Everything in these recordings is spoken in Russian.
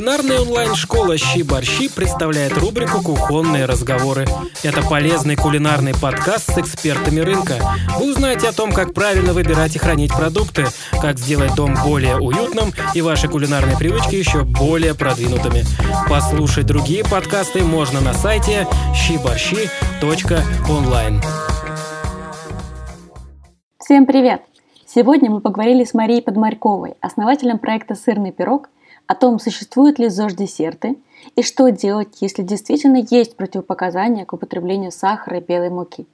Кулинарная онлайн-школа «Щи-борщи» представляет рубрику «Кухонные разговоры». Это полезный кулинарный подкаст с экспертами рынка. Вы узнаете о том, как правильно выбирать и хранить продукты, как сделать дом более уютным и ваши кулинарные привычки еще более продвинутыми. Послушать другие подкасты можно на сайте щиборщи.онлайн. Всем привет! Сегодня мы поговорили с Марией Подмарьковой, основателем проекта «Сырный пирог», о том, существуют ли ЗОЖ-десерты и что делать, если действительно есть противопоказания к употреблению сахара и белой муки.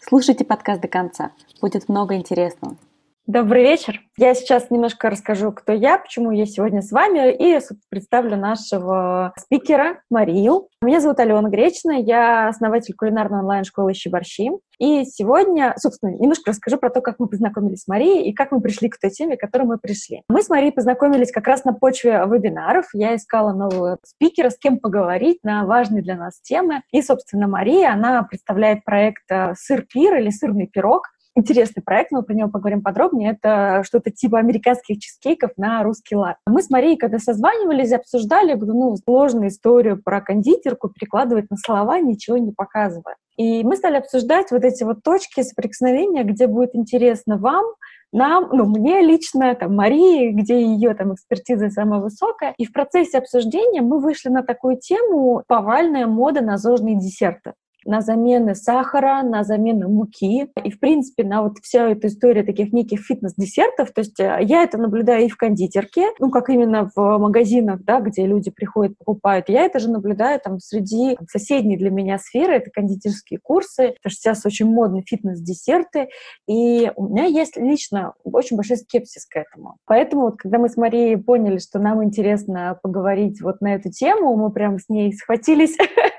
Слушайте подкаст до конца, будет много интересного. Добрый вечер. Я сейчас немножко расскажу, кто я, почему я сегодня с вами, и представлю нашего спикера Марию. Меня зовут Алена Гречина, я основатель кулинарной онлайн-школы «Щи-борщи». И сегодня, собственно, немножко расскажу про то, как мы познакомились с Марией и как мы пришли к той теме, к которой мы пришли. Мы с Марией познакомились как раз на почве вебинаров. Я искала нового спикера, с кем поговорить на важные для нас темы. И, собственно, Мария, она представляет проект э, «Сыр-пир» или «Сырный пирог», интересный проект, мы про него поговорим подробнее. Это что-то типа американских чизкейков на русский лад. Мы с Марией, когда созванивались, обсуждали ну, сложную историю про кондитерку, перекладывать на слова, ничего не показывая. И мы стали обсуждать вот эти вот точки соприкосновения, где будет интересно вам, нам, ну, мне лично, там, Марии, где ее там экспертиза самая высокая. И в процессе обсуждения мы вышли на такую тему повальная мода на зожные десерты на замены сахара, на замену муки и, в принципе, на вот вся эта история таких неких фитнес-десертов. То есть э, я это наблюдаю и в кондитерке, ну, как именно в магазинах, да, где люди приходят, покупают. Я это же наблюдаю там среди соседней для меня сферы, это кондитерские курсы, потому что сейчас очень модны фитнес-десерты, и у меня есть лично очень большой скепсис к этому. Поэтому вот, когда мы с Марией поняли, что нам интересно поговорить вот на эту тему, мы прям с ней схватились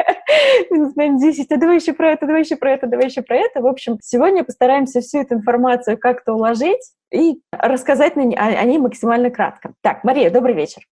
минус, минус 10, а давай еще про это, давай еще про это, давай еще про это. В общем, сегодня постараемся всю эту информацию как-то уложить и рассказать о ней максимально кратко. Так, Мария, добрый вечер.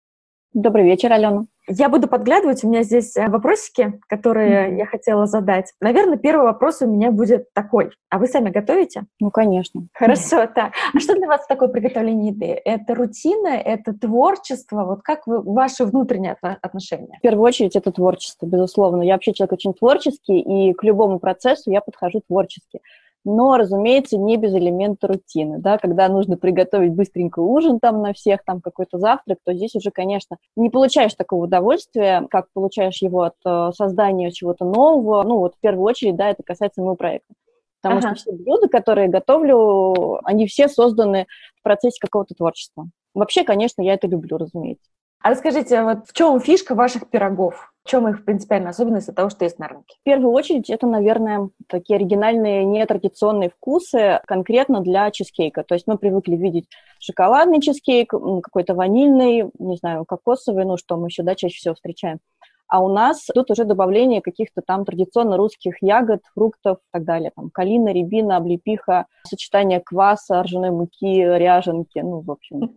Добрый вечер, Алена. Я буду подглядывать, у меня здесь э, вопросики, которые mm-hmm. я хотела задать. Наверное, первый вопрос у меня будет такой. А вы сами готовите? Ну, конечно. Хорошо, mm-hmm. так. А что для вас такое приготовление еды? Это рутина, это творчество? Вот как вы, ваши внутренние отношения? В первую очередь это творчество, безусловно. Я вообще человек очень творческий, и к любому процессу я подхожу творчески но, разумеется, не без элемента рутины, да, когда нужно приготовить быстренько ужин там на всех, там какой-то завтрак, то здесь уже, конечно, не получаешь такого удовольствия, как получаешь его от э, создания чего-то нового, ну, вот в первую очередь, да, это касается моего проекта. Потому ага. что все блюда, которые готовлю, они все созданы в процессе какого-то творчества. Вообще, конечно, я это люблю, разумеется. А расскажите, вот в чем фишка ваших пирогов? Чем их принципиальная особенность от того, что есть на рынке? В первую очередь, это, наверное, такие оригинальные, нетрадиционные вкусы конкретно для чизкейка. То есть мы привыкли видеть шоколадный чизкейк, какой-то ванильный, не знаю, кокосовый, ну что мы еще, да, чаще всего встречаем а у нас тут уже добавление каких-то там традиционно русских ягод, фруктов и так далее. Там калина, рябина, облепиха, сочетание кваса, ржаной муки, ряженки, ну, в общем.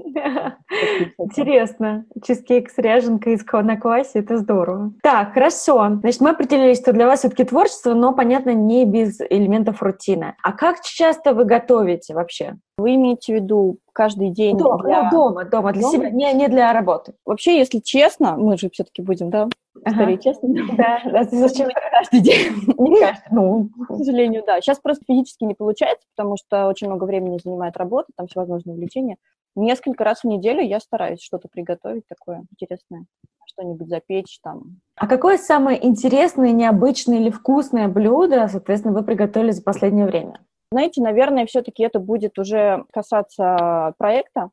Интересно. Чизкейк с ряженкой на квасе, это здорово. Так, хорошо. Значит, мы определились, что для вас все-таки творчество, но, понятно, не без элементов рутины. А как часто вы готовите вообще? Вы имеете в виду каждый день? Дома, для... ну, дома, дома, для дома? себя, не, не для работы. Вообще, если честно, мы же все-таки будем, да, ага. честно. Да, да, зачем каждый день? Не каждый, ну, к сожалению, да. Сейчас просто физически не получается, потому что очень много времени занимает работа, там всевозможные увлечения. Несколько раз в неделю я стараюсь что-то приготовить такое интересное, что-нибудь запечь там. А какое самое интересное, необычное или вкусное блюдо, соответственно, вы приготовили за последнее время? Знаете, наверное, все-таки это будет уже касаться проекта.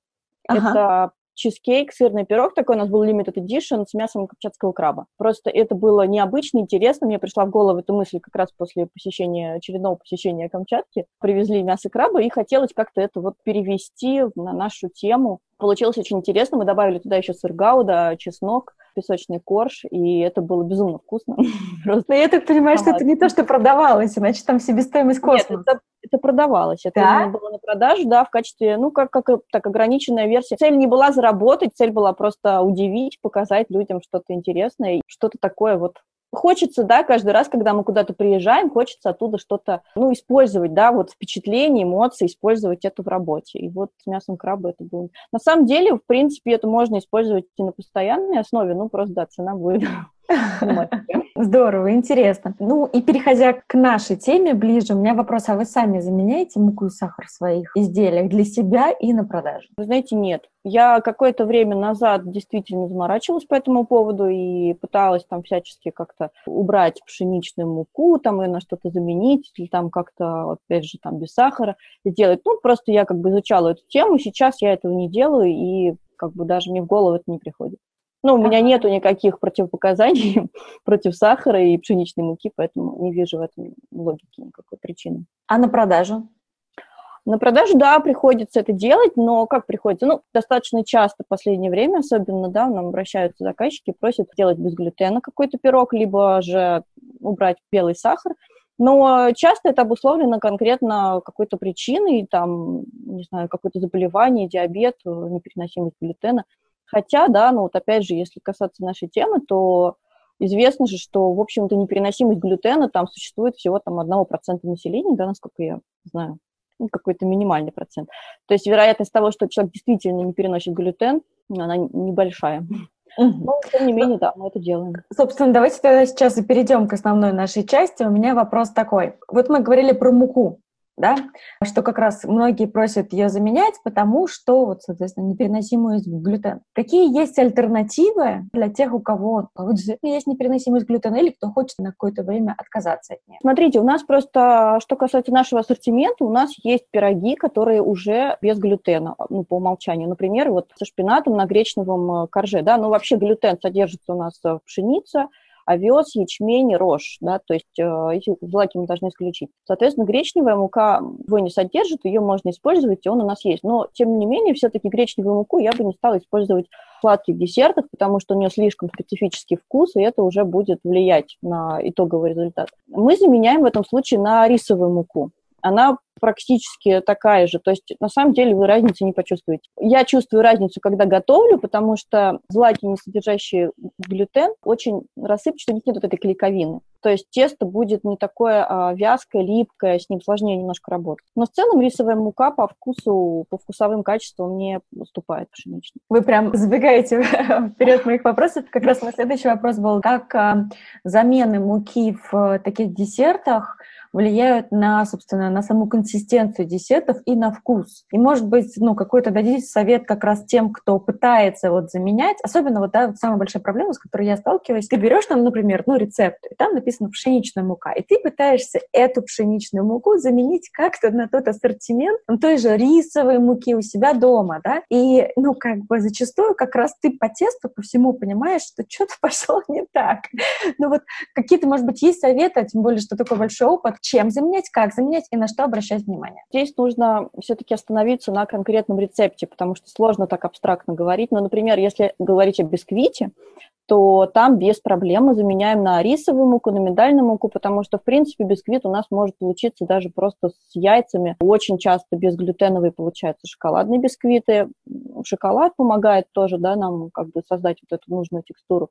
Ага. Это чизкейк, сырный пирог такой, у нас был limited edition с мясом камчатского краба. Просто это было необычно, интересно. Мне пришла в голову эта мысль как раз после посещения, очередного посещения Камчатки. Привезли мясо краба, и хотелось как-то это вот перевести на нашу тему. Получилось очень интересно. Мы добавили туда еще сыр гауда, чеснок, песочный корж, и это было безумно вкусно. Просто я так понимаю, что это не то, что продавалось, иначе там себестоимость космос. Нет, это, это продавалось. Это да? было на продажу, да, в качестве, ну, как, как так, ограниченная версия. Цель не была заработать, цель была просто удивить, показать людям что-то интересное, что-то такое вот хочется, да, каждый раз, когда мы куда-то приезжаем, хочется оттуда что-то, ну, использовать, да, вот впечатления, эмоции, использовать это в работе. И вот с мясом краба это было. На самом деле, в принципе, это можно использовать и на постоянной основе, ну, просто, да, цена будет Здорово, интересно. Ну и переходя к нашей теме ближе, у меня вопрос, а вы сами заменяете муку и сахар в своих изделиях для себя и на продажу? Вы знаете, нет. Я какое-то время назад действительно заморачивалась по этому поводу и пыталась там всячески как-то убрать пшеничную муку, там ее на что-то заменить, или там как-то, опять же, там без сахара сделать. Ну, просто я как бы изучала эту тему, сейчас я этого не делаю, и как бы даже мне в голову это не приходит. Ну, у меня нету никаких противопоказаний против сахара и пшеничной муки, поэтому не вижу в этом логики никакой причины. А на продажу? На продажу, да, приходится это делать, но как приходится? Ну, достаточно часто в последнее время, особенно, да, нам обращаются заказчики, просят делать без глютена какой-то пирог, либо же убрать белый сахар. Но часто это обусловлено конкретно какой-то причиной, там, не знаю, какое-то заболевание, диабет, непереносимость глютена – Хотя, да, ну вот опять же, если касаться нашей темы, то известно же, что, в общем-то, непереносимость глютена там существует всего там 1% населения, да, насколько я знаю, ну, какой-то минимальный процент. То есть вероятность того, что человек действительно не переносит глютен, она небольшая. Но, тем не менее, да, мы это делаем. Собственно, давайте тогда сейчас и перейдем к основной нашей части. У меня вопрос такой. Вот мы говорили про муку да, что как раз многие просят ее заменять, потому что, вот, соответственно, непереносимость глютена. Какие есть альтернативы для тех, у кого вот, есть непереносимость глютена или кто хочет на какое-то время отказаться от нее? Смотрите, у нас просто, что касается нашего ассортимента, у нас есть пироги, которые уже без глютена, ну, по умолчанию. Например, вот со шпинатом на гречневом э, корже, да, ну, вообще глютен содержится у нас в пшенице, овес, ячмень, рожь, да, то есть э, эти злаки мы должны исключить. Соответственно, гречневая мука его не содержит, ее можно использовать, и он у нас есть. Но, тем не менее, все-таки гречневую муку я бы не стала использовать в сладких десертах, потому что у нее слишком специфический вкус, и это уже будет влиять на итоговый результат. Мы заменяем в этом случае на рисовую муку она практически такая же. То есть, на самом деле, вы разницы не почувствуете. Я чувствую разницу, когда готовлю, потому что злаки, не содержащие глютен, очень рассыпчатые, у них нет вот этой клейковины. То есть тесто будет не такое а, вязкое, липкое, с ним сложнее немножко работать. Но в целом рисовая мука по вкусу, по вкусовым качествам не уступает пшеничной. Вы прям забегаете вперед моих вопросов. Как раз мой следующий вопрос был, как а, замены муки в таких десертах влияют на, собственно, на саму консистенцию десертов и на вкус. И, может быть, ну, какой-то дадите совет как раз тем, кто пытается вот заменять, особенно вот, да, вот самая большая проблема, с которой я сталкиваюсь, ты берешь там, например, ну, рецепт, и там написано пшеничная мука, и ты пытаешься эту пшеничную муку заменить как-то на тот ассортимент ну, той же рисовой муки у себя дома, да, и, ну, как бы зачастую как раз ты по тесту, по всему понимаешь, что что-то пошло не так. Ну, вот какие-то, может быть, есть советы, а тем более, что такой большой опыт, чем заменять, как заменять и на что обращать внимание. Здесь нужно все-таки остановиться на конкретном рецепте, потому что сложно так абстрактно говорить. Но, например, если говорить о бисквите, то там без проблем мы заменяем на рисовую муку, на миндальную муку, потому что, в принципе, бисквит у нас может получиться даже просто с яйцами. Очень часто безглютеновые получаются шоколадные бисквиты. Шоколад помогает тоже, да, нам как бы создать вот эту нужную текстуру.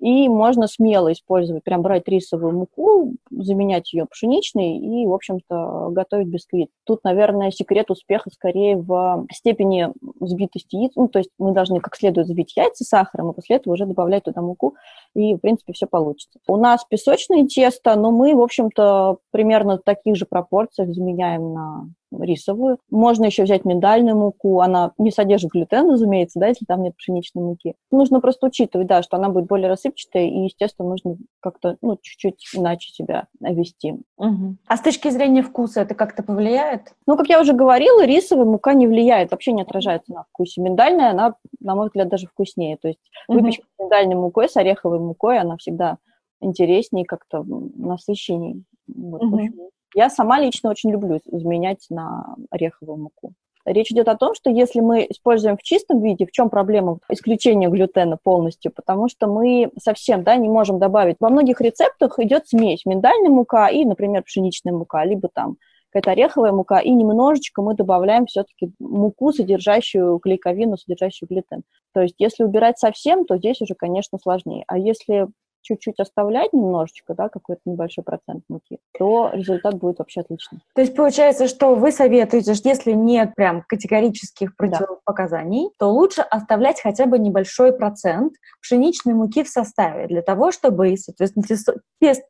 И можно смело использовать, прям брать рисовую муку, заменять ее пшеничной и, в общем-то, готовить бисквит. Тут, наверное, секрет успеха скорее в степени взбитости яиц. Ну, то есть мы должны как следует взбить яйца сахаром, а после этого уже добавлять туда муку, и, в принципе, все получится. У нас песочное тесто, но мы, в общем-то, примерно в таких же пропорциях заменяем на рисовую. Можно еще взять миндальную муку, она не содержит глютен, разумеется, да, если там нет пшеничной муки. Нужно просто учитывать, да, что она будет более рассыпчатая, и, естественно, нужно как-то, ну, чуть-чуть иначе себя вести. Угу. А с точки зрения вкуса это как-то повлияет? Ну, как я уже говорила, рисовая мука не влияет, вообще не отражается на вкусе. Миндальная, она, на мой взгляд, даже вкуснее. То есть угу. выпечка с миндальной мукой, с ореховой мукой, она всегда интереснее, как-то насыщеннее. Вот, угу. Я сама лично очень люблю заменять на ореховую муку. Речь идет о том, что если мы используем в чистом виде, в чем проблема исключения глютена полностью, потому что мы совсем да, не можем добавить. Во многих рецептах идет смесь миндальная мука и, например, пшеничная мука, либо там какая-то ореховая мука, и немножечко мы добавляем все-таки муку, содержащую клейковину, содержащую глютен. То есть если убирать совсем, то здесь уже, конечно, сложнее. А если чуть-чуть оставлять немножечко, да, какой-то небольшой процент муки, то результат будет вообще отличный. То есть получается, что вы советуете, что если нет прям категорических противопоказаний, да. то лучше оставлять хотя бы небольшой процент пшеничной муки в составе для того, чтобы, соответственно,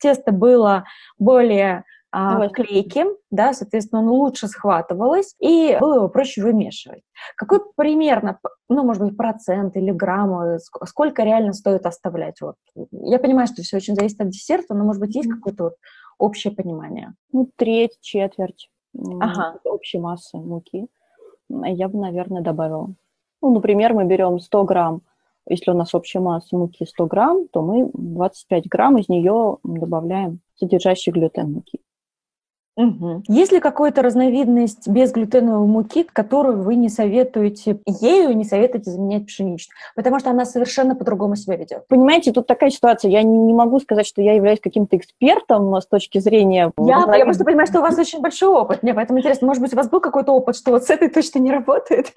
тесто было более а, клейким, да, соответственно, он лучше схватывалось, и было его проще вымешивать. Какой примерно, ну, может быть, процент или граммы, сколько реально стоит оставлять? Вот. Я понимаю, что все очень зависит от десерта, но, может быть, есть какое-то вот общее понимание? Ну, треть, четверть ага. общей массы муки я бы, наверное, добавила. Ну, например, мы берем 100 грамм если у нас общая масса муки 100 грамм, то мы 25 грамм из нее добавляем содержащий глютен муки. Угу. Есть ли какая-то разновидность безглютеновой муки, которую вы не советуете, ею не советуете заменять пшеничной? Потому что она совершенно по-другому себя ведет. Понимаете, тут такая ситуация. Я не могу сказать, что я являюсь каким-то экспертом с точки зрения... Я, я просто понимаю, что у вас очень большой опыт. Мне поэтому интересно, может быть, у вас был какой-то опыт, что вот с этой точно не работает?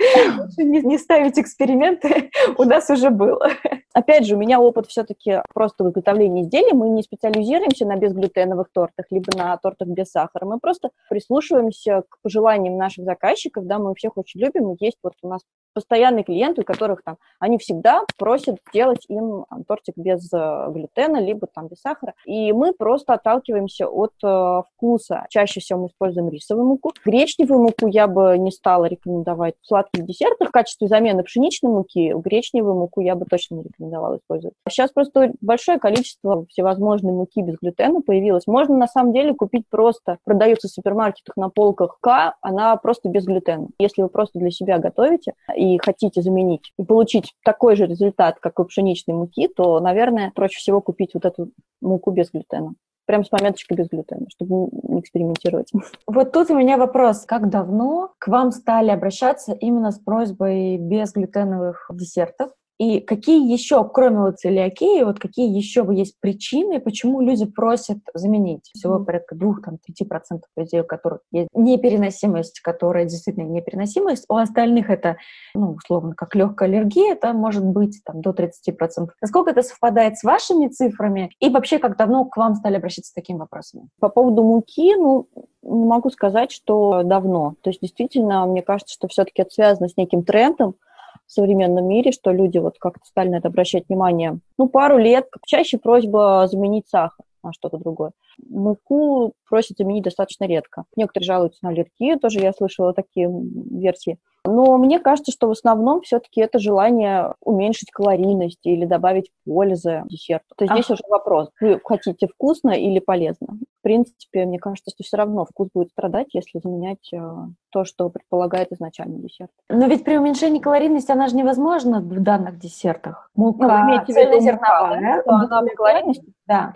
Не, не ставить эксперименты. У нас уже было. Опять же, у меня опыт все-таки просто выготовления изделий. Мы не специализируемся на безглютеновых тортах, либо на тортах без сахара мы просто прислушиваемся к пожеланиям наших заказчиков, да, мы всех очень любим, есть вот у нас постоянные клиенты, у которых там, они всегда просят сделать им тортик без э, глютена, либо там без сахара, и мы просто отталкиваемся от э, вкуса. Чаще всего мы используем рисовую муку. Гречневую муку я бы не стала рекомендовать в сладких десертах в качестве замены пшеничной муки. Гречневую муку я бы точно не рекомендовала использовать. Сейчас просто большое количество всевозможной муки без глютена появилось. Можно на самом деле купить просто продается в супермаркетах на полках К, она просто без глютена. Если вы просто для себя готовите и хотите заменить и получить такой же результат, как у пшеничной муки, то, наверное, проще всего купить вот эту муку без глютена прям с пометочкой без глютена, чтобы не экспериментировать. Вот тут у меня вопрос. Как давно к вам стали обращаться именно с просьбой без глютеновых десертов? И какие еще, кроме вот целиакии, вот какие еще есть причины, почему люди просят заменить? Всего порядка 2-5% людей, у которых есть непереносимость, которая действительно непереносимость. У остальных это, ну, условно, как легкая аллергия, это может быть там, до 30%. Насколько это совпадает с вашими цифрами? И вообще, как давно к вам стали обращаться с такими вопросами? По поводу муки, ну, не могу сказать, что давно. То есть, действительно, мне кажется, что все-таки это связано с неким трендом, в современном мире, что люди вот как-то стали на это обращать внимание. Ну, пару лет, чаще просьба заменить сахар на что-то другое. Муку просят заменить достаточно редко. Некоторые жалуются на аллергию, тоже я слышала такие версии. Но мне кажется, что в основном все-таки это желание уменьшить калорийность или добавить пользы десерту. То есть ага. здесь уже вопрос, вы хотите вкусно или полезно. В принципе, мне кажется, что все равно вкус будет страдать, если заменять э, то, что предполагает изначально десерт. Но ведь при уменьшении калорийности она же невозможна в данных десертах. Мука, ну, вы имеете в виду цельнозерновая, да, она по калорийности да.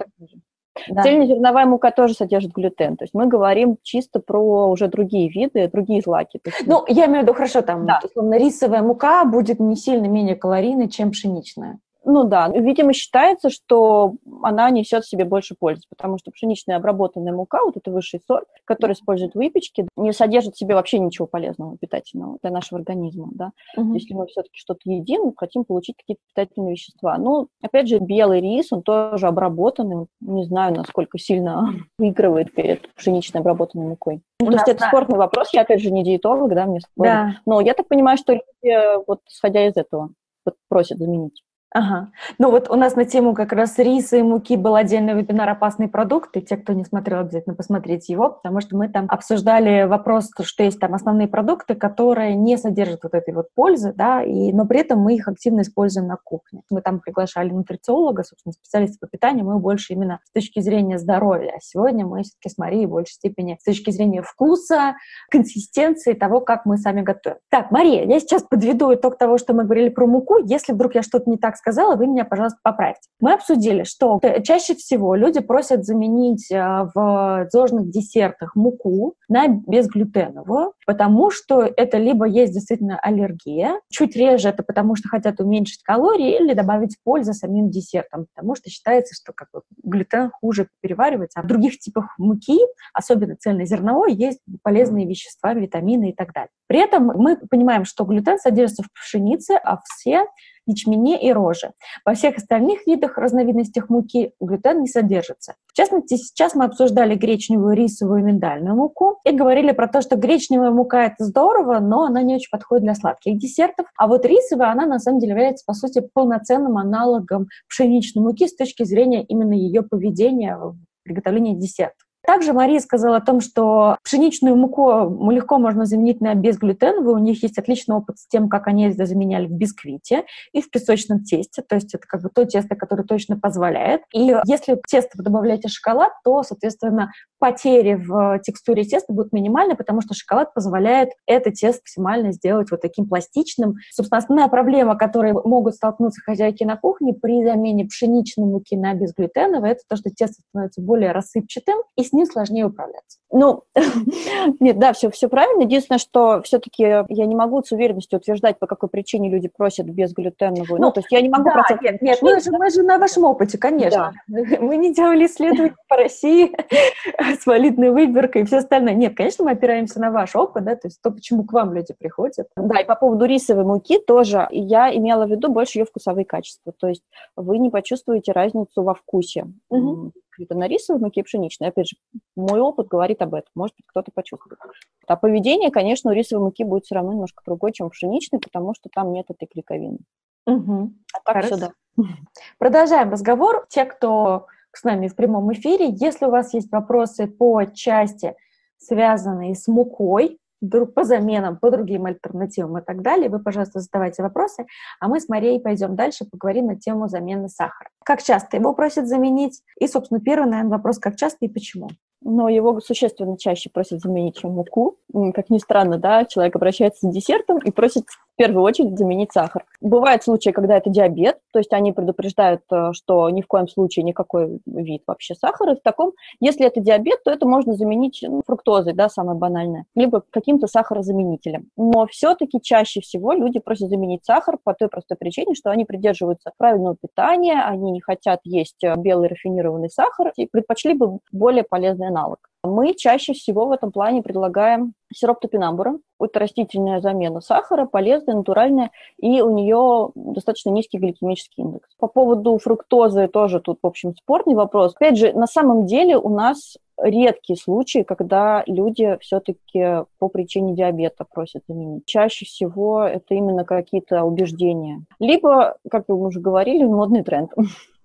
Да. Цельнозерновая мука тоже содержит глютен. То есть мы говорим чисто про уже другие виды, другие злаки. ну, я имею в виду, хорошо, там, да. условно, рисовая мука будет не сильно менее калорийной, чем пшеничная. Ну да, видимо, считается, что она несет в себе больше пользы, потому что пшеничная обработанная мука, вот это высший сорт, который используют в выпечке, не содержит в себе вообще ничего полезного, питательного для нашего организма, да. Угу. Если мы все-таки что-то едим, хотим получить какие-то питательные вещества. Но, опять же, белый рис, он тоже обработанный, не знаю, насколько сильно выигрывает перед пшеничной обработанной мукой. Ну, то есть это да. спорный вопрос, я, опять же, не диетолог, да, мне сложно. Да. Но я так понимаю, что люди, вот, исходя из этого, вот, просят заменить. Ага. Ну вот у нас на тему как раз риса и муки был отдельный вебинар «Опасные продукты». Те, кто не смотрел, обязательно посмотрите его, потому что мы там обсуждали вопрос, что есть там основные продукты, которые не содержат вот этой вот пользы, да, и, но при этом мы их активно используем на кухне. Мы там приглашали нутрициолога, собственно, специалиста по питанию, мы больше именно с точки зрения здоровья. А сегодня мы все-таки с Марией в большей степени с точки зрения вкуса, консистенции того, как мы сами готовим. Так, Мария, я сейчас подведу итог того, что мы говорили про муку. Если вдруг я что-то не так сказала, вы меня, пожалуйста, поправьте. Мы обсудили, что чаще всего люди просят заменить э, в зожных десертах муку на безглютеновую, потому что это либо есть действительно аллергия, чуть реже это потому, что хотят уменьшить калории или добавить пользы самим десертам, потому что считается, что как бы, глютен хуже переваривается, а в других типах муки, особенно цельнозерновой, есть полезные вещества, витамины и так далее. При этом мы понимаем, что глютен содержится в пшенице, а все ячмене и роже. Во всех остальных видах разновидностях муки глютен не содержится. В частности, сейчас мы обсуждали гречневую, рисовую и миндальную муку и говорили про то, что гречневая мука – это здорово, но она не очень подходит для сладких десертов. А вот рисовая, она на самом деле является, по сути, полноценным аналогом пшеничной муки с точки зрения именно ее поведения в приготовлении десерта. Также Мария сказала о том, что пшеничную муку легко можно заменить на безглютеновую. У них есть отличный опыт с тем, как они это заменяли в бисквите и в песочном тесте. То есть это как бы то тесто, которое точно позволяет. И если в тесто вы добавляете шоколад, то, соответственно, потери в текстуре теста будут минимальны, потому что шоколад позволяет это тесто максимально сделать вот таким пластичным. Собственно, основная проблема, которой могут столкнуться хозяйки на кухне при замене пшеничной муки на безглютеновое, это то, что тесто становится более рассыпчатым и с ним сложнее управляться. Ну, нет, да, все, все правильно. Единственное, что все-таки я не могу с уверенностью утверждать, по какой причине люди просят безглютеновую. Ну, ну то есть я не могу... Да, процент... нет, нет мы, же, мы же на вашем опыте, конечно. Да. Мы не делали исследования по России с валидной выборкой и все остальное. Нет, конечно, мы опираемся на ваш опыт, да, то есть то, почему к вам люди приходят. Да, и по поводу рисовой муки тоже я имела в виду больше ее вкусовые качества. То есть вы не почувствуете разницу во вкусе. Угу какие-то на рисовой муке и пшеничной. Опять же, мой опыт говорит об этом. Может быть, кто-то почувствует. А поведение, конечно, у рисовой муки будет все равно немножко другое, чем у пшеничной, потому что там нет этой клейковины. Угу. А так Хорошо. все, да. Продолжаем разговор. Те, кто с нами в прямом эфире, если у вас есть вопросы по части, связанные с мукой, по заменам, по другим альтернативам и так далее, вы, пожалуйста, задавайте вопросы, а мы с Марией пойдем дальше, поговорим на тему замены сахара. Как часто его просят заменить? И, собственно, первый, наверное, вопрос, как часто и почему? Но его существенно чаще просят заменить, чем муку. Как ни странно, да, человек обращается с десертом и просит в первую очередь заменить сахар. Бывают случаи, когда это диабет, то есть они предупреждают, э, что ни в коем случае никакой вид вообще сахара. В таком, если это диабет, то это можно заменить ну, фруктозой, да, самое банальное, либо каким-то сахарозаменителем. Но все-таки чаще всего люди просят заменить сахар по той простой причине, что они придерживаются правильного питания, они не хотят есть э, белый рафинированный сахар и предпочли бы более полезный аналог. Мы чаще всего в этом плане предлагаем сироп топинамбура. Это растительная замена сахара, полезная, натуральная, и у нее достаточно низкий гликемический индекс. По поводу фруктозы тоже тут, в общем, спорный вопрос. Опять же, на самом деле у нас редкие случаи, когда люди все-таки по причине диабета просят заменить. Чаще всего это именно какие-то убеждения. Либо, как вы уже говорили, модный тренд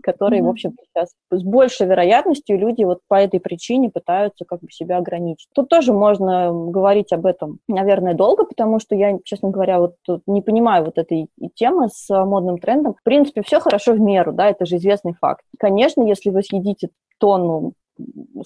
который, mm-hmm. в общем сейчас с большей вероятностью люди вот по этой причине пытаются как бы себя ограничить. Тут тоже можно говорить об этом, наверное, долго, потому что я, честно говоря, вот не понимаю вот этой темы с модным трендом. В принципе, все хорошо в меру, да, это же известный факт. Конечно, если вы съедите тонну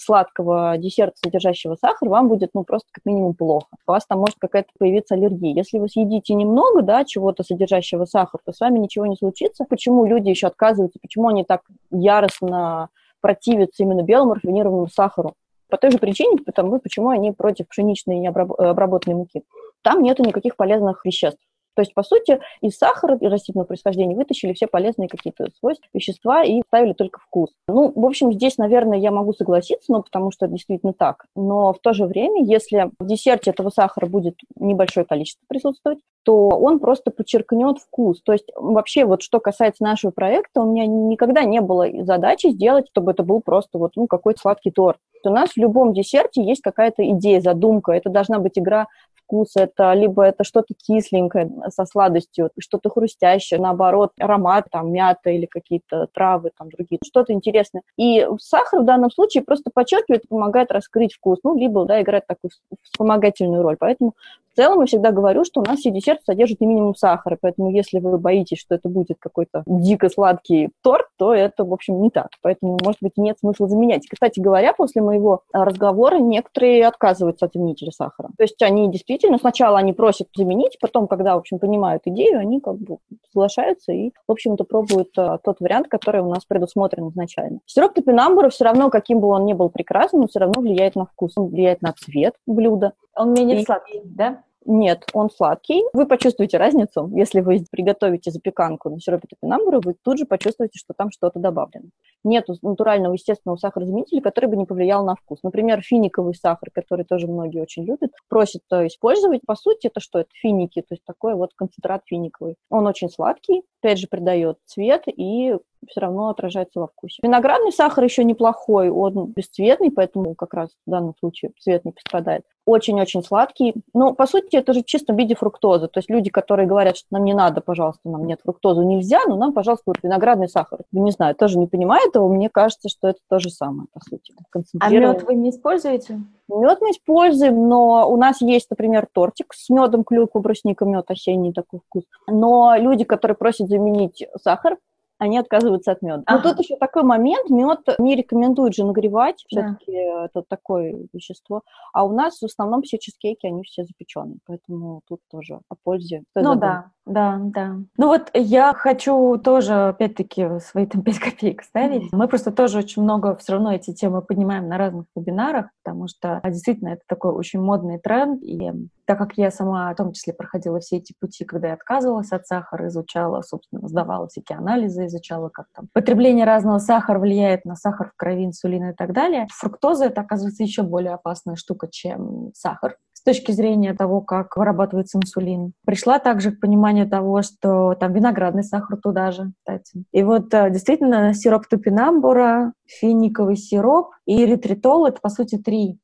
сладкого десерта, содержащего сахар, вам будет, ну, просто как минимум плохо. У вас там может какая-то появиться аллергия. Если вы съедите немного, да, чего-то содержащего сахар, то с вами ничего не случится. Почему люди еще отказываются, почему они так яростно противятся именно белому рафинированному сахару? По той же причине, потому, почему они против пшеничной необработанной муки. Там нету никаких полезных веществ. То есть, по сути, из сахара и растительного происхождения вытащили все полезные какие-то свойства, вещества и ставили только вкус. Ну, в общем, здесь, наверное, я могу согласиться, ну, потому что это действительно так. Но в то же время, если в десерте этого сахара будет небольшое количество присутствовать, то он просто подчеркнет вкус. То есть вообще вот что касается нашего проекта, у меня никогда не было задачи сделать, чтобы это был просто вот ну, какой-то сладкий торт. У нас в любом десерте есть какая-то идея, задумка. Это должна быть игра вкус, это либо это что-то кисленькое со сладостью, что-то хрустящее, наоборот, аромат, там, мята или какие-то травы, там, другие, что-то интересное. И сахар в данном случае просто подчеркивает, помогает раскрыть вкус, ну, либо, да, играть такую вспомогательную роль. Поэтому в целом я всегда говорю, что у нас все десерты содержат минимум сахара, поэтому если вы боитесь, что это будет какой-то дико сладкий торт, то это, в общем, не так. Поэтому, может быть, нет смысла заменять. Кстати говоря, после моего разговора некоторые отказываются от заменителя сахара. То есть они действительно, сначала они просят заменить, потом, когда, в общем, понимают идею, они как бы соглашаются и, в общем-то, пробуют а, тот вариант, который у нас предусмотрен изначально. Сироп топинамбура все равно, каким бы он ни был прекрасным, он все равно влияет на вкус, он влияет на цвет блюда. Он менее и... сладкий, да? Нет, он сладкий. Вы почувствуете разницу. Если вы приготовите запеканку на сиропе топинамбура, вы тут же почувствуете, что там что-то добавлено. Нет натурального естественного сахарозаменителя, который бы не повлиял на вкус. Например, финиковый сахар, который тоже многие очень любят, просят использовать. По сути, это что? Это финики, то есть такой вот концентрат финиковый. Он очень сладкий, опять же, придает цвет и все равно отражается во вкусе. Виноградный сахар еще неплохой, он бесцветный, поэтому как раз в данном случае цвет не пострадает. Очень-очень сладкий. Ну, по сути, это же чисто в виде фруктозы. То есть люди, которые говорят, что нам не надо, пожалуйста, нам нет фруктозы, нельзя, но нам, пожалуйста, вот виноградный сахар. Не знаю, тоже не понимаю этого, мне кажется, что это то же самое, по сути. А мед вы не используете? Мед мы используем, но у нас есть, например, тортик с медом, клюква, брусника, мед, осенний такой вкус. Но люди, которые просят заменить сахар, они отказываются от меда. Ага. Но тут еще такой момент, мед не рекомендуют же нагревать, все-таки да. это такое вещество. А у нас в основном все чизкейки, они все запеченные, поэтому тут тоже о пользе. ну да, да, да. Ну вот я хочу тоже, опять-таки, свои там 5 копеек ставить. Mm-hmm. Мы просто тоже очень много все равно эти темы поднимаем на разных вебинарах, потому что а, действительно это такой очень модный тренд, и так как я сама в том числе проходила все эти пути, когда я отказывалась от сахара, изучала, собственно, сдавала всякие анализы, изучала, как там потребление разного сахара влияет на сахар в крови, инсулина и так далее. Фруктоза — это, оказывается, еще более опасная штука, чем сахар с точки зрения того, как вырабатывается инсулин. Пришла также к пониманию того, что там виноградный сахар туда же, кстати. И вот э, действительно сироп тупинамбура, финиковый сироп и эритритол — это, по сути, три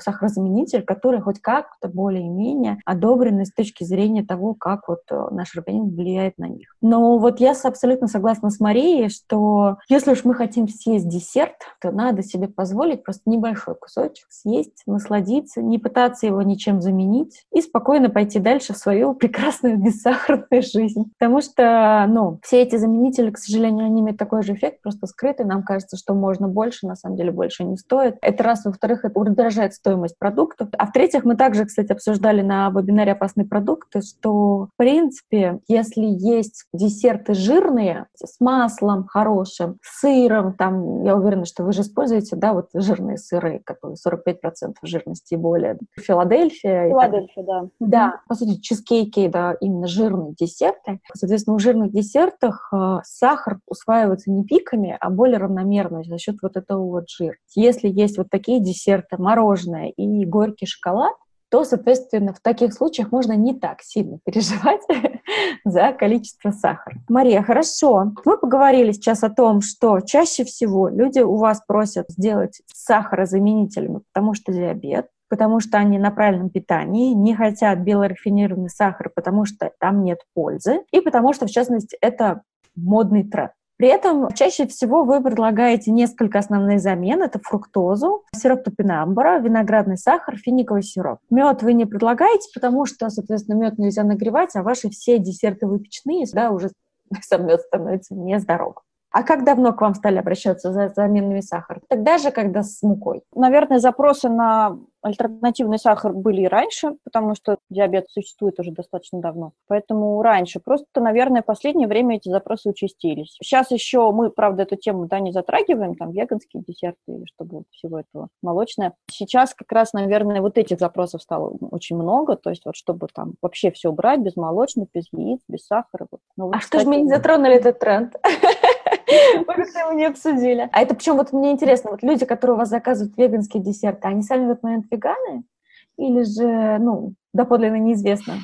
сахарозаменитель, которые хоть как-то более-менее одобрены с точки зрения того, как вот э, наш организм влияет на них. Но вот я абсолютно согласна с Марией, что если уж мы хотим съесть десерт, то надо себе позволить просто небольшой кусочек съесть, насладиться, не пытаться его ничем заменить и спокойно пойти дальше в свою прекрасную бессахарную жизнь. Потому что, ну, все эти заменители, к сожалению, они имеют такой же эффект, просто скрытый. Нам кажется, что можно больше, на самом деле больше не стоит. Это раз. Во-вторых, это удорожает стоимость продуктов. А в-третьих, мы также, кстати, обсуждали на вебинаре «Опасные продукты», что, в принципе, если есть десерты жирные, с маслом хорошим, сыром, там, я уверена, что вы же используете, да, вот жирные сыры, которые 45% жирности и более. Филадельфия. Филадельфия, да. Да, по сути, чизкейки, да, именно жирные десерты. Соответственно, в жирных десертах э, сахар усваивается не пиками, а более равномерно за счет вот этого вот жира. Если есть вот такие десерты, мороженое и горький шоколад, то, соответственно, в таких случаях можно не так сильно переживать за количество сахара. Мария, хорошо. Мы поговорили сейчас о том, что чаще всего люди у вас просят сделать сахарозаменителями, потому что диабет, потому что они на правильном питании, не хотят белорафинированный сахар, потому что там нет пользы, и потому что, в частности, это модный тренд. При этом чаще всего вы предлагаете несколько основных замен. Это фруктозу, сироп топинамбура, виноградный сахар, финиковый сироп. Мед вы не предлагаете, потому что, соответственно, мед нельзя нагревать, а ваши все десерты выпечные, да, уже сам мед становится нездоровым. А как давно к вам стали обращаться за заменами сахара? Тогда же, когда с мукой? Наверное, запросы на альтернативный сахар были и раньше, потому что диабет существует уже достаточно давно. Поэтому раньше. Просто, наверное, в последнее время эти запросы участились. Сейчас еще мы, правда, эту тему да, не затрагиваем, там веганские десерты, чтобы вот всего этого молочное. Сейчас как раз, наверное, вот этих запросов стало очень много, то есть вот чтобы там вообще все убрать без молочных, без яиц, без сахара. Вот. Ну, вот, а кстати, что же мы не затронули этот тренд? Мы как-то его не обсудили. А это причем вот мне интересно, вот люди, которые у вас заказывают веганские десерты, они сами в этот момент веганы? Или же, ну, доподлинно неизвестно?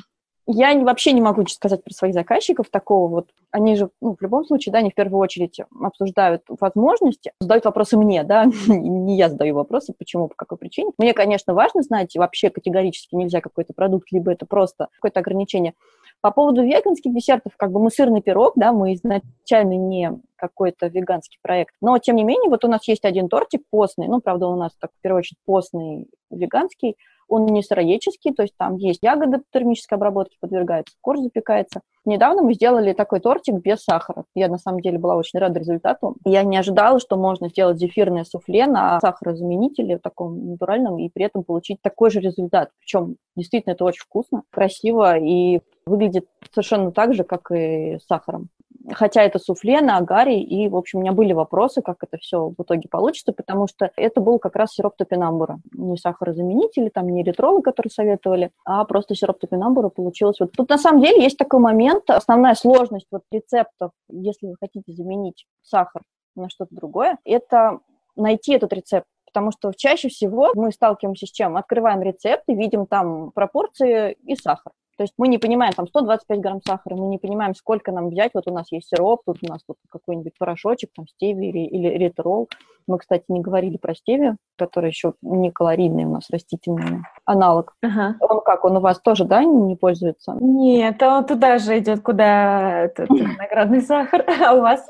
Я вообще не могу сказать про своих заказчиков такого вот. Они же, ну, в любом случае, да, они в первую очередь обсуждают возможности, задают вопросы мне, да, не я задаю вопросы, почему, по какой причине. Мне, конечно, важно знать, вообще категорически нельзя какой-то продукт, либо это просто какое-то ограничение. По поводу веганских десертов, как бы мы сырный пирог, да, мы изначально не какой-то веганский проект. Но, тем не менее, вот у нас есть один тортик постный, ну, правда, у нас, так, в первую очередь, постный веганский, он не сыроедческий, то есть там есть ягоды термической обработки, подвергается, корж запекается. Недавно мы сделали такой тортик без сахара. Я, на самом деле, была очень рада результату. Я не ожидала, что можно сделать зефирное суфле на сахарозаменителе, таком натуральном, и при этом получить такой же результат. Причем, действительно, это очень вкусно, красиво и выглядит совершенно так же, как и с сахаром. хотя это суфле на агаре, и, в общем, у меня были вопросы, как это все в итоге получится, потому что это был как раз сироп топинамбура, не сахарозаменители, там не эритролы, которые советовали, а просто сироп топинамбура получилось. Вот тут на самом деле есть такой момент, основная сложность вот рецептов, если вы хотите заменить сахар на что-то другое, это найти этот рецепт потому что чаще всего мы сталкиваемся с чем? Открываем рецепт и видим там пропорции и сахар. То есть мы не понимаем, там 125 грамм сахара, мы не понимаем, сколько нам взять. Вот у нас есть сироп, тут у нас вот какой-нибудь порошочек, там стевия или, или ритерол. Мы, кстати, не говорили про стевию, который еще не калорийный у нас растительный аналог. Ага. Он как, он у вас тоже, да, не пользуется? Нет, он туда же идет, куда этот наградный сахар, а у вас?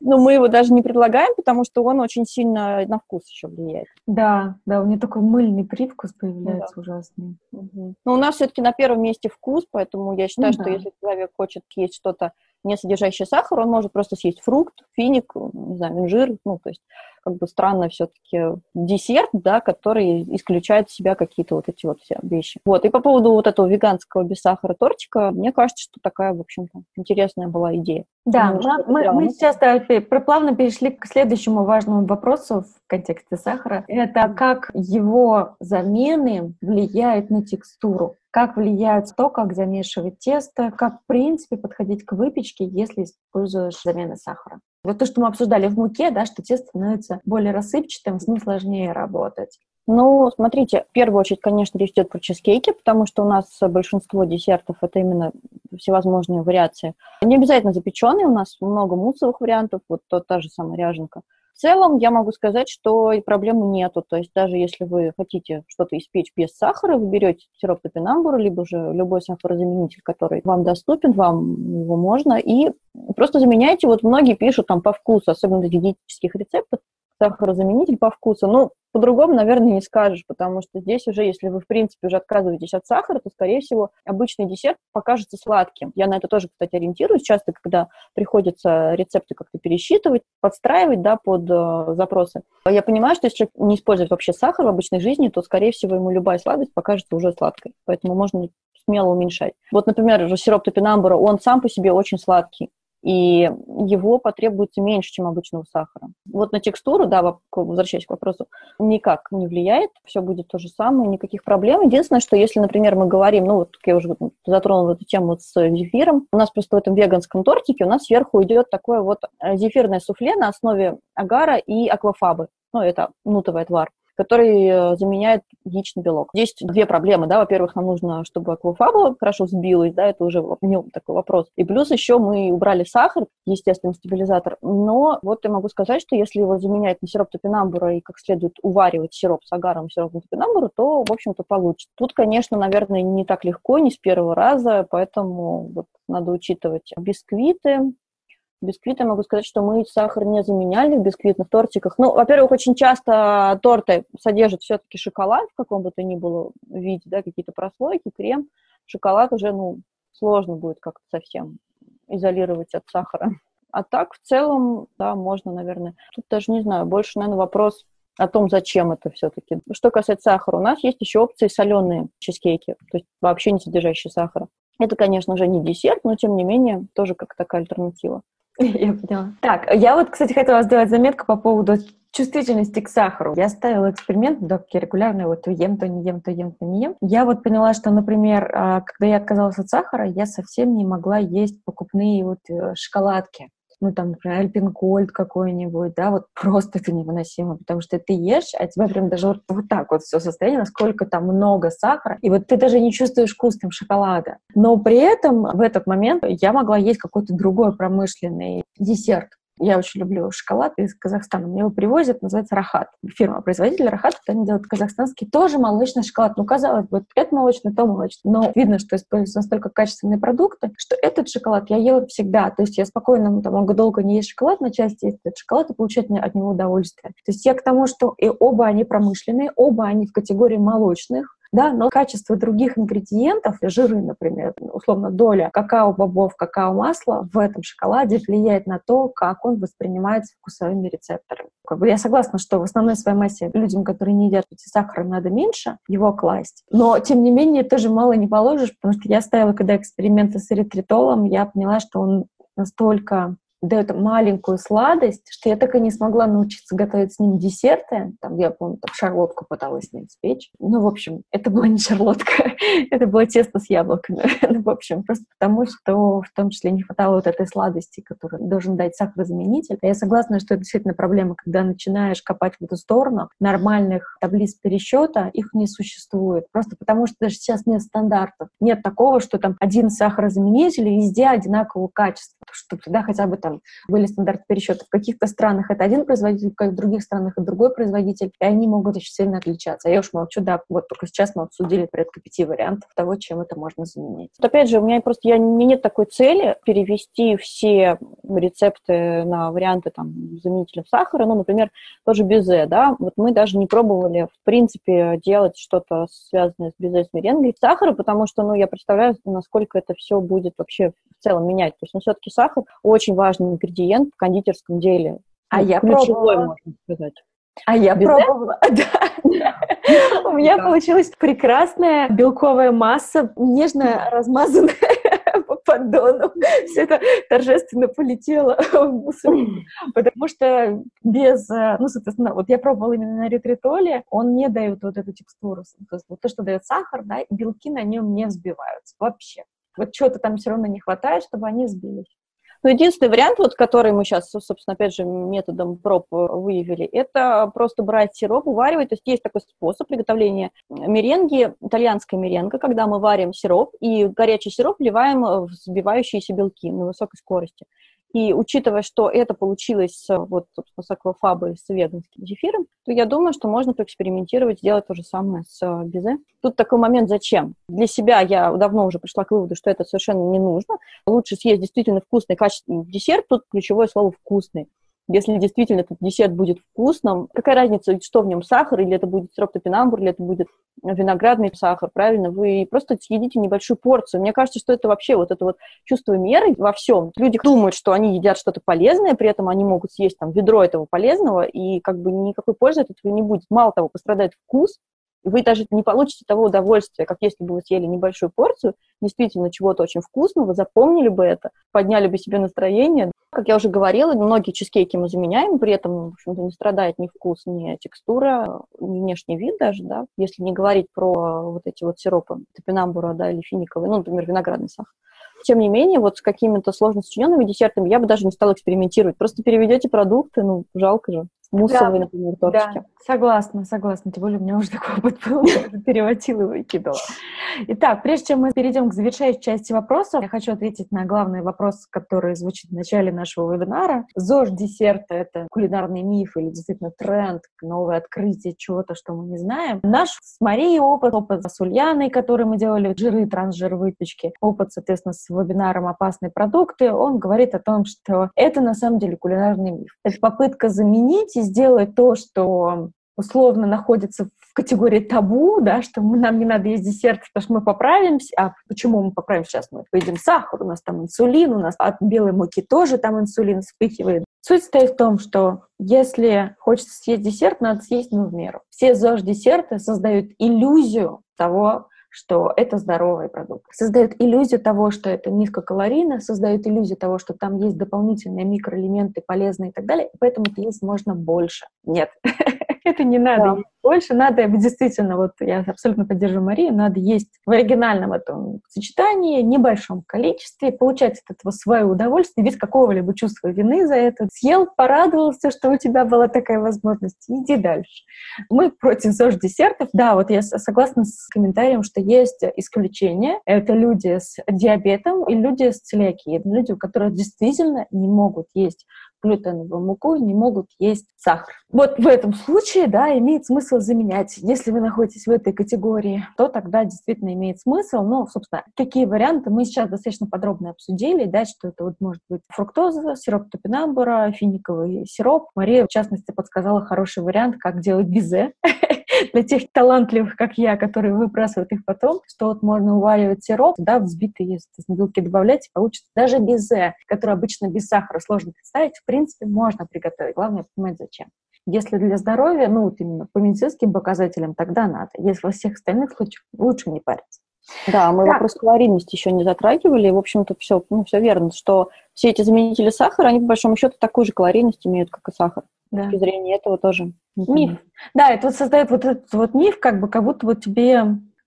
Ну, мы его даже не предлагаем, потому что он очень сильно на вкус еще влияет. Да, да, у него такой мыльный привкус появляется да. ужасный. Угу. Но у нас все-таки на первом месте вкус, поэтому я считаю, ну, что если человек хочет есть что-то не содержащее сахар, он может просто съесть фрукт, финик, не знаю, инжир, ну, то есть как бы странно все-таки десерт, да, который исключает в себя какие-то вот эти вот все вещи. Вот, и по поводу вот этого веганского без сахара тортика, мне кажется, что такая, в общем-то, интересная была идея. Да, мы, мы, мы сейчас плавно перешли к следующему важному вопросу в контексте сахара. Это как его замены влияют на текстуру как влияет то, как замешивать тесто, как, в принципе, подходить к выпечке, если используешь замены сахара. Вот то, что мы обсуждали в муке, да, что тесто становится более рассыпчатым, с ним сложнее работать. Ну, смотрите, в первую очередь, конечно, речь идет про чизкейки, потому что у нас большинство десертов это именно всевозможные вариации. Не обязательно запеченные, у нас много муссовых вариантов, вот то, та же самая ряженка. В целом я могу сказать, что и проблемы нету. То есть даже если вы хотите что-то испечь без сахара, вы берете сироп топинамбура, либо же любой сахарозаменитель, который вам доступен, вам его можно, и просто заменяйте. Вот многие пишут там по вкусу, особенно в диетических рецептах, сахарозаменитель по вкусу. Ну, по-другому, наверное, не скажешь, потому что здесь уже, если вы, в принципе, уже отказываетесь от сахара, то, скорее всего, обычный десерт покажется сладким. Я на это тоже, кстати, ориентируюсь часто, когда приходится рецепты как-то пересчитывать, подстраивать, да, под э, запросы. Я понимаю, что если человек не использует вообще сахар в обычной жизни, то, скорее всего, ему любая сладость покажется уже сладкой. Поэтому можно смело уменьшать. Вот, например, сироп топинамбура, он сам по себе очень сладкий и его потребуется меньше, чем обычного сахара. Вот на текстуру, да, возвращаясь к вопросу, никак не влияет, все будет то же самое, никаких проблем. Единственное, что если, например, мы говорим, ну, вот я уже затронула эту тему с зефиром, у нас просто в этом веганском тортике у нас сверху идет такое вот э, зефирное суфле на основе агара и аквафабы. Ну, это нутовый отвар который э, заменяет яичный белок. Здесь две проблемы, да, во-первых, нам нужно, чтобы аквафаба хорошо сбилась, да, это уже в нем такой вопрос. И плюс еще мы убрали сахар, естественный стабилизатор, но вот я могу сказать, что если его заменять на сироп топинамбура и как следует уваривать сироп с агаром, сироп топинамбура, то, в общем-то, получится. Тут, конечно, наверное, не так легко, не с первого раза, поэтому вот надо учитывать бисквиты, Бисквиты могу сказать, что мы сахар не заменяли в бисквитных тортиках. Ну, во-первых, очень часто торты содержат все-таки шоколад в каком бы то ни было виде, да, какие-то прослойки, крем. Шоколад уже, ну, сложно будет как-то совсем изолировать от сахара. А так, в целом, да, можно, наверное. Тут даже не знаю, больше, наверное, вопрос о том, зачем это все-таки. Что касается сахара, у нас есть еще опции соленые чизкейки, то есть вообще не содержащие сахара. Это, конечно же, не десерт, но тем не менее тоже как такая альтернатива. Я поняла. Так, я вот, кстати, хотела сделать заметку по поводу чувствительности к сахару. Я ставила эксперимент, да, регулярно, вот то ем, то не ем, то ем, то не ем. Я вот поняла, что, например, а, когда я отказалась от сахара, я совсем не могла есть покупные вот э, шоколадки ну, там, например, альпинкольд какой-нибудь, да, вот просто это невыносимо, потому что ты ешь, а тебя прям даже вот, вот так вот все состояние, насколько там много сахара, и вот ты даже не чувствуешь вкус там шоколада. Но при этом в этот момент я могла есть какой-то другой промышленный десерт, я очень люблю шоколад из Казахстана. Мне его привозят, называется Рахат. Фирма-производитель Рахат, они делают казахстанский тоже молочный шоколад. Ну, казалось бы, это молочный, то молочный. Но видно, что используются настолько качественные продукты, что этот шоколад я ела всегда. То есть я спокойно, ну, там, могу долго не есть шоколад, на части есть этот шоколад и получать от него удовольствие. То есть я к тому, что и оба они промышленные, оба они в категории молочных, да, но качество других ингредиентов, жиры, например, условно доля какао-бобов, какао-масла в этом шоколаде влияет на то, как он воспринимается вкусовыми рецепторами. Как бы я согласна, что в основной своей массе людям, которые не едят эти сахара, надо меньше его класть. Но, тем не менее, тоже мало не положишь, потому что я ставила, когда эксперименты с эритритолом, я поняла, что он настолько дает маленькую сладость, что я так и не смогла научиться готовить с ним десерты. Там, я помню, там шарлотку пыталась с ним спечь. Ну, в общем, это была не шарлотка, это было тесто с яблоками. ну, в общем, просто потому, что в том числе не хватало вот этой сладости, которую должен дать сахарозаменитель. Я согласна, что это действительно проблема, когда начинаешь копать в эту сторону. Нормальных таблиц пересчета их не существует. Просто потому, что даже сейчас нет стандартов. Нет такого, что там один сахарозаменитель везде одинакового качества. Чтобы тогда хотя бы там там были стандарты пересчета. В каких-то странах это один производитель, в других странах это другой производитель, и они могут очень сильно отличаться. А я уж молчу, да, вот только сейчас мы обсудили порядка пяти вариантов того, чем это можно заменить. Вот опять же, у меня просто я, у нет такой цели перевести все рецепты на варианты там заменителя сахара, ну, например, тоже безе, да, вот мы даже не пробовали, в принципе, делать что-то связанное с безе, с меренгой сахара, потому что, ну, я представляю, насколько это все будет вообще в целом менять. То есть, ну, все-таки сахар очень важный ингредиент в кондитерском деле. А ну, я пробовала. можно сказать. А я Без пробовала, да. У меня получилась прекрасная белковая масса, нежно размазанная по поддону. Все это торжественно полетело в мусор. Потому что без, э, ну, соответственно, вот я пробовала именно на ретритоле, он не дает вот эту текстуру. То есть вот то, что дает сахар, да, белки на нем не взбиваются вообще. Вот чего-то там все равно не хватает, чтобы они сбились. Ну, единственный вариант, вот, который мы сейчас, собственно, опять же, методом проб э, выявили, это просто брать сироп, уваривать. То есть есть такой способ приготовления меренги, итальянская меренга, когда мы варим сироп и горячий сироп вливаем в взбивающиеся белки на высокой скорости. И учитывая, что это получилось вот с аквафабой, с веганским зефиром, то я думаю, что можно поэкспериментировать, сделать то же самое с э, безе. Тут такой момент, зачем? Для себя я давно уже пришла к выводу, что это совершенно не нужно. Лучше съесть действительно вкусный, качественный десерт. Тут ключевое слово «вкусный». Если действительно этот десерт будет вкусным, какая разница, что в нем сахар, или это будет сироп или это будет виноградный сахар, правильно? Вы просто съедите небольшую порцию. Мне кажется, что это вообще вот это вот чувство меры во всем. Люди думают, что они едят что-то полезное, при этом они могут съесть там ведро этого полезного, и как бы никакой пользы от этого не будет. Мало того, пострадает вкус, вы даже не получите того удовольствия, как если бы вы съели небольшую порцию, действительно чего-то очень вкусного, запомнили бы это, подняли бы себе настроение. Как я уже говорила, многие чизкейки мы заменяем, при этом, в общем-то, не страдает ни вкус, ни текстура, ни внешний вид даже, да, если не говорить про вот эти вот сиропы топинамбура, да, или финиковые, ну, например, виноградный сахар. Тем не менее, вот с какими-то сложно сочиненными десертами я бы даже не стала экспериментировать. Просто переведете продукты, ну, жалко же. Муссовые, да, например, тортики. Да, согласна, согласна. Тем более у меня уже такой опыт был, я переводила и выкидывала. Итак, прежде чем мы перейдем к завершающей части вопросов, я хочу ответить на главный вопрос, который звучит в начале нашего вебинара. ЗОЖ десерта — это кулинарный миф или действительно тренд, новое открытие чего-то, что мы не знаем. Наш с Марией опыт, опыт с Ульяной, который мы делали, жиры, трансжир выпечки, опыт, соответственно, с вебинаром «Опасные продукты», он говорит о том, что это на самом деле кулинарный миф. Это попытка заменить сделать то, что условно находится в категории табу, да, что мы, нам не надо есть десерт, потому что мы поправимся. А почему мы поправимся сейчас? Мы поедим сахар, у нас там инсулин, у нас от белой муки тоже там инсулин вспыхивает. Суть стоит в том, что если хочется съесть десерт, надо съесть ну, в меру. Все ЗОЖ-десерты создают иллюзию того, что это здоровый продукт. Создает иллюзию того, что это низкокалорийно, создает иллюзию того, что там есть дополнительные микроэлементы полезные и так далее, и поэтому есть можно больше. Нет, это не надо больше надо действительно, вот я абсолютно поддерживаю Марию, надо есть в оригинальном этом сочетании, небольшом количестве, получать от этого свое удовольствие без какого-либо чувства вины за это. Съел, порадовался, что у тебя была такая возможность, иди дальше. Мы против ЗОЖ-десертов. Да, вот я согласна с комментарием, что есть исключения. Это люди с диабетом и люди с целиакией. Люди, у которых действительно не могут есть глютеновую муку, не могут есть сахар. Вот в этом случае, да, имеет смысл заменять. Если вы находитесь в этой категории, то тогда действительно имеет смысл. Ну, собственно, какие варианты мы сейчас достаточно подробно обсудили, да, что это вот может быть фруктоза, сироп топинамбура, финиковый сироп. Мария, в частности, подсказала хороший вариант, как делать безе для тех талантливых, как я, которые выбрасывают их потом, что вот можно уваривать сироп, да, взбитые белки добавлять, получится даже безе, который обычно без сахара сложно представить, в принципе, можно приготовить. Главное понимать, зачем. Если для здоровья, ну, вот именно по медицинским показателям, тогда надо. Если во всех остальных случаях, лучше не париться. Да, мы так. вопрос калорийности еще не затрагивали. В общем-то, все, ну, все верно, что все эти заменители сахара, они, по большому счету, такую же калорийность имеют, как и сахар. Да. С точки зрения этого тоже. Миф. Да, это вот создает вот этот вот миф, как бы, как будто вот тебе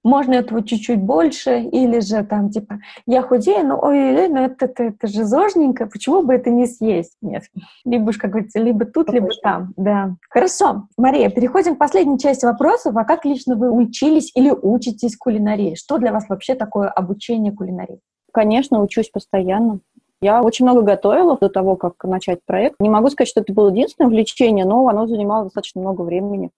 можно этого чуть-чуть больше, или же там, типа, я худею, но ой, ну это, это, это же зожненько, почему бы это не съесть? Нет. Либо уж, как говорится, либо тут, либо там. Да. Хорошо. Мария, переходим к последней части вопросов. А как лично вы учились или учитесь кулинарии? Что для вас вообще такое обучение кулинарии? Конечно, учусь постоянно. Я очень много готовила до того, как начать проект. Не могу сказать, что это было единственное увлечение, но оно занимало достаточно много времени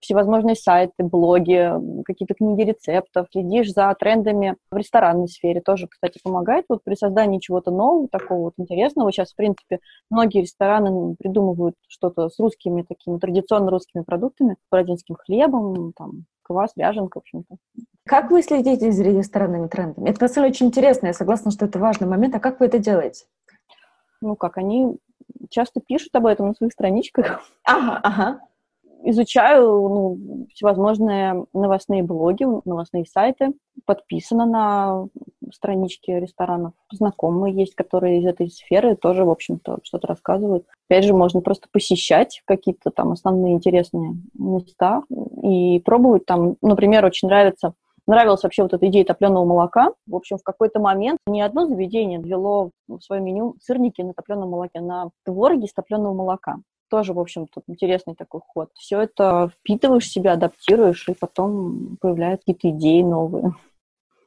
всевозможные сайты, блоги, какие-то книги рецептов, следишь за трендами в ресторанной сфере, тоже, кстати, помогает вот при создании чего-то нового, такого вот интересного. Сейчас, в принципе, многие рестораны придумывают что-то с русскими такими традиционно русскими продуктами, бородинским хлебом, там, квас, ряженка, в общем-то. Как вы следите за ресторанными трендами? Это, на самом деле, очень интересно. Я согласна, что это важный момент. А как вы это делаете? Ну, как, они часто пишут об этом на своих страничках. Ага, ага изучаю ну, всевозможные новостные блоги, новостные сайты, подписана на странички ресторанов. Знакомые есть, которые из этой сферы тоже, в общем-то, что-то рассказывают. Опять же, можно просто посещать какие-то там основные интересные места и пробовать там. Например, очень нравится нравилась вообще вот эта идея топленого молока. В общем, в какой-то момент ни одно заведение ввело в свое меню сырники на топленом молоке, на твороге из топленого молока тоже, в общем, тут интересный такой ход. Все это впитываешь в себя, адаптируешь, и потом появляются какие-то идеи новые.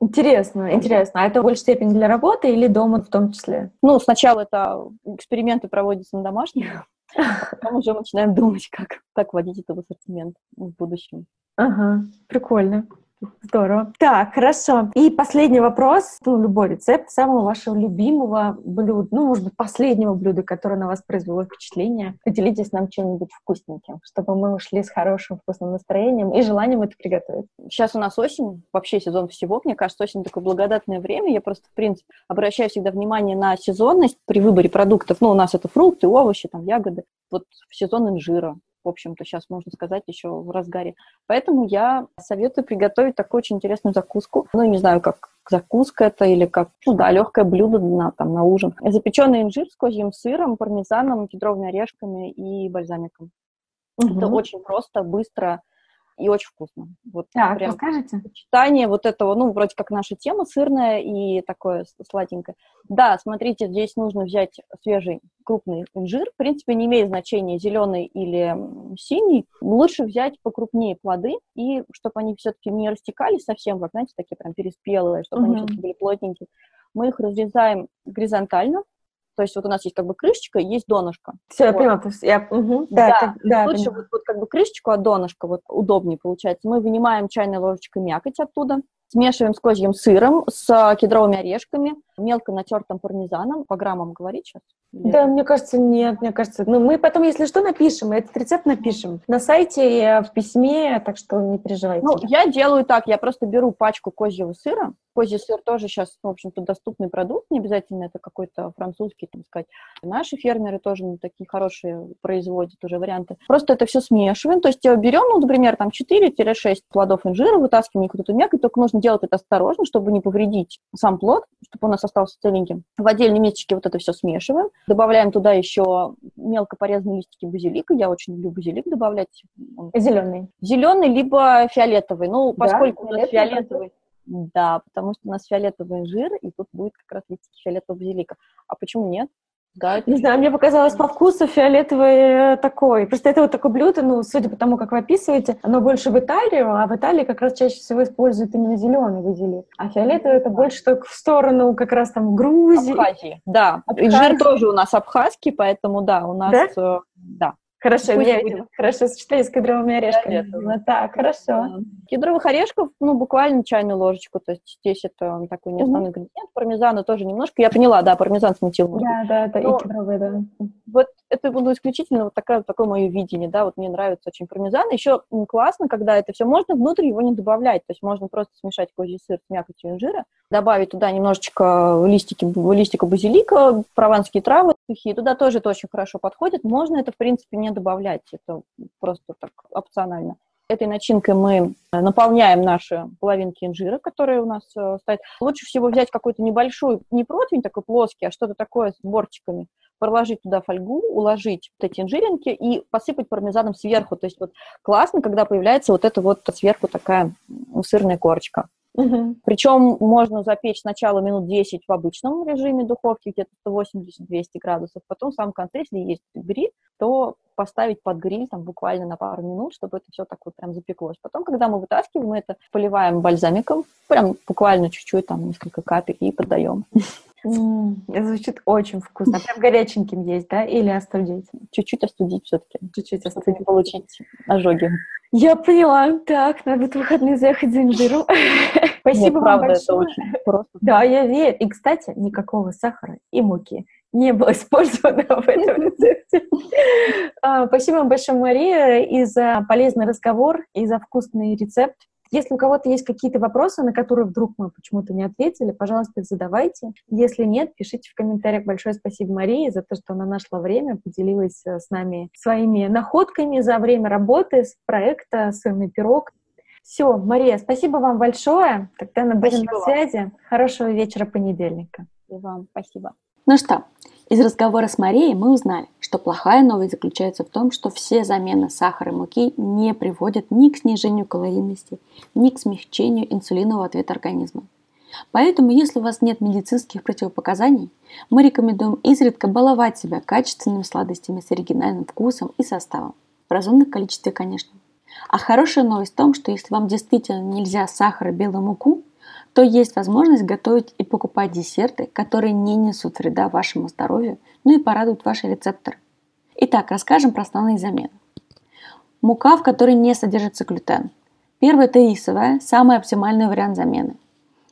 Интересно, интересно. А это в большей степени для работы или дома в том числе? Ну, сначала это эксперименты проводятся на домашних, а потом уже начинаем думать, как, как вводить этот ассортимент в будущем. Ага, прикольно. Здорово. Так, хорошо. И последний вопрос. Ну, любой рецепт самого вашего любимого блюда, ну, может быть, последнего блюда, которое на вас произвело впечатление. Поделитесь нам чем-нибудь вкусненьким, чтобы мы ушли с хорошим вкусным настроением и желанием это приготовить. Сейчас у нас осень, вообще сезон всего. Мне кажется, осень такое благодатное время. Я просто, в принципе, обращаю всегда внимание на сезонность при выборе продуктов. Ну, у нас это фрукты, овощи, там, ягоды. Вот в сезон инжира в общем-то, сейчас можно сказать, еще в разгаре. Поэтому я советую приготовить такую очень интересную закуску. Ну, не знаю, как закуска это или как, ну да, легкое блюдо на, там, на ужин. Запеченный инжир с козьим сыром, пармезаном, кедровыми орешками и бальзамиком. Угу. Это очень просто, быстро и очень вкусно. Вот так, прям расскажите. Сочетание вот этого, ну, вроде как наша тема, сырная и такое сладенькое. Да, смотрите, здесь нужно взять свежий крупный инжир. В принципе, не имеет значения, зеленый или синий. Лучше взять покрупнее плоды, и чтобы они все-таки не растекались совсем, вот, знаете, такие прям переспелые, чтобы угу. они все-таки были плотненькие. Мы их разрезаем горизонтально, то есть вот у нас есть как бы крышечка, есть донышко. Все, вот. я поняла. То есть я, угу, да, да, это, да лучше вот, вот как бы крышечку от донышка, вот удобнее получается. Мы вынимаем чайной ложечкой мякоть оттуда, смешиваем с козьим сыром, с кедровыми орешками, мелко натертым пармезаном. По граммам говорить сейчас? Да, мне кажется, нет, мне кажется. Ну, мы потом, если что, напишем, этот рецепт напишем на сайте, в письме, так что не переживайте. Ну, я делаю так, я просто беру пачку козьего сыра. Козий сыр тоже сейчас, в общем-то, доступный продукт, не обязательно это какой-то французский, там сказать. Наши фермеры тоже ну, такие хорошие производят уже варианты. Просто это все смешиваем, то есть берем, ну, например, там 4-6 плодов инжира, вытаскиваем их вот эту мякоть, только нужно делать это осторожно, чтобы не повредить сам плод, чтобы он у нас остался целеньким. В отдельной мисочке вот это все смешиваем. Добавляем туда еще мелко порезанные листики базилика. Я очень люблю базилик добавлять. Зеленый. Зеленый, либо фиолетовый. Ну, поскольку да, у нас фиолетовый, да, потому что у нас фиолетовый жир, и тут будет как раз листики фиолетового базилика. А почему нет? Да, не знаю, мне показалось по вкусу фиолетовый э, такой. Просто это вот такое блюдо, ну, судя по тому, как вы описываете, оно больше в Италию, а в Италии как раз чаще всего используют именно зеленый базилик. А фиолетовый это больше только в сторону как раз там Грузии. Абхазии, да. Абхазии. Жир тоже у нас абхазский, поэтому да, у нас, да. Э, да. Хорошо, Пусть будет. хорошо сочетали с кедровыми орешками. Да, ну, так, хорошо. Кедровых орешков, ну, буквально чайную ложечку, то есть здесь это такой не основной mm-hmm. ингредиент. Пармезана тоже немножко. Я поняла, да, пармезан смутил. Да, да, это Но и кедровые, да. Вот это буду исключительно вот такое, такое мое видение, да, вот мне нравится очень пармезан. Еще классно, когда это все можно внутрь его не добавлять, то есть можно просто смешать козий сыр с мякотью инжира, добавить туда немножечко листики, листика базилика, прованские травы сухие, туда тоже это очень хорошо подходит. Можно это, в принципе, не добавлять, это просто так опционально. Этой начинкой мы наполняем наши половинки инжира, которые у нас э, стоят. Лучше всего взять какой-то небольшой, не противень такой плоский, а что-то такое с бортиками, проложить туда фольгу, уложить вот эти инжиринки и посыпать пармезаном сверху. То есть вот классно, когда появляется вот эта вот сверху такая сырная корочка. Угу. Причем можно запечь сначала минут 10 в обычном режиме духовки, где-то 180-200 градусов, потом в самом конце, если есть гриль, то поставить под гриль там буквально на пару минут, чтобы это все так вот прям запеклось. Потом, когда мы вытаскиваем, мы это поливаем бальзамиком, прям буквально чуть-чуть, там несколько капель и подаем. Mm, звучит очень вкусно. Прям горяченьким есть, да? Или остудить? Чуть-чуть остудить все-таки. Чуть-чуть остудить. получить ожоги. Я поняла. Так, надо в выходные заехать за инжиром. Спасибо Нет, вам большое. это очень просто. Да, я верю. И, кстати, никакого сахара и муки не было использовано в этом рецепте. А, спасибо вам большое, Мария, и за полезный разговор, и за вкусный рецепт. Если у кого-то есть какие-то вопросы, на которые вдруг мы почему-то не ответили, пожалуйста, их задавайте. Если нет, пишите в комментариях. Большое спасибо Марии за то, что она нашла время, поделилась э, с нами своими находками за время работы с проекта «Сырный пирог». Все, Мария, спасибо вам большое. Тогда мы будем на связи. Хорошего вечера понедельника. И вам спасибо. Ну что, из разговора с Марией мы узнали, что плохая новость заключается в том, что все замены сахара и муки не приводят ни к снижению калорийности, ни к смягчению инсулинового ответа организма. Поэтому, если у вас нет медицинских противопоказаний, мы рекомендуем изредка баловать себя качественными сладостями с оригинальным вкусом и составом. В разумных количестве, конечно. А хорошая новость в том, что если вам действительно нельзя сахар и белую муку, то есть возможность готовить и покупать десерты, которые не несут вреда вашему здоровью, ну и порадуют ваши рецепторы. Итак, расскажем про основные замены. Мука, в которой не содержится глютен. Первая – это рисовая, самый оптимальный вариант замены.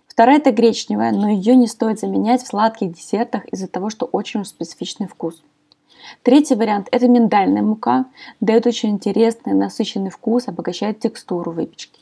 Вторая – это гречневая, но ее не стоит заменять в сладких десертах из-за того, что очень специфичный вкус. Третий вариант – это миндальная мука, дает очень интересный, насыщенный вкус, обогащает текстуру выпечки.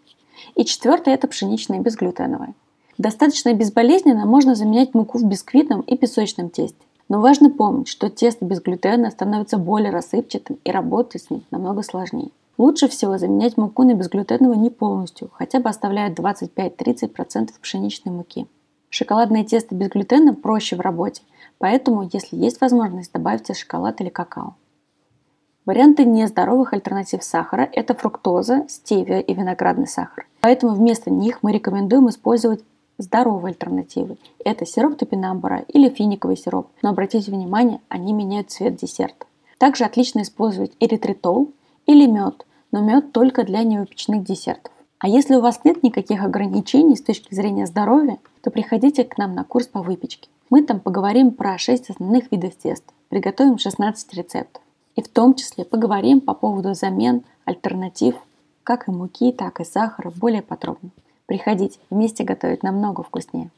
И четвертое – это пшеничная безглютеновая. Достаточно безболезненно можно заменять муку в бисквитном и песочном тесте. Но важно помнить, что тесто без глютена становится более рассыпчатым и работать с ним намного сложнее. Лучше всего заменять муку на безглютеновую не полностью, хотя бы оставляя 25-30% пшеничной муки. Шоколадное тесто без глютена проще в работе, поэтому, если есть возможность, добавьте шоколад или какао. Варианты нездоровых альтернатив сахара – это фруктоза, стевия и виноградный сахар. Поэтому вместо них мы рекомендуем использовать здоровые альтернативы. Это сироп топинамбура или финиковый сироп. Но обратите внимание, они меняют цвет десерта. Также отлично использовать эритритол или мед, но мед только для невыпечных десертов. А если у вас нет никаких ограничений с точки зрения здоровья, то приходите к нам на курс по выпечке. Мы там поговорим про 6 основных видов теста, приготовим 16 рецептов. И в том числе поговорим по поводу замен, альтернатив, как и муки, так и сахара более подробно. Приходите, вместе готовить намного вкуснее.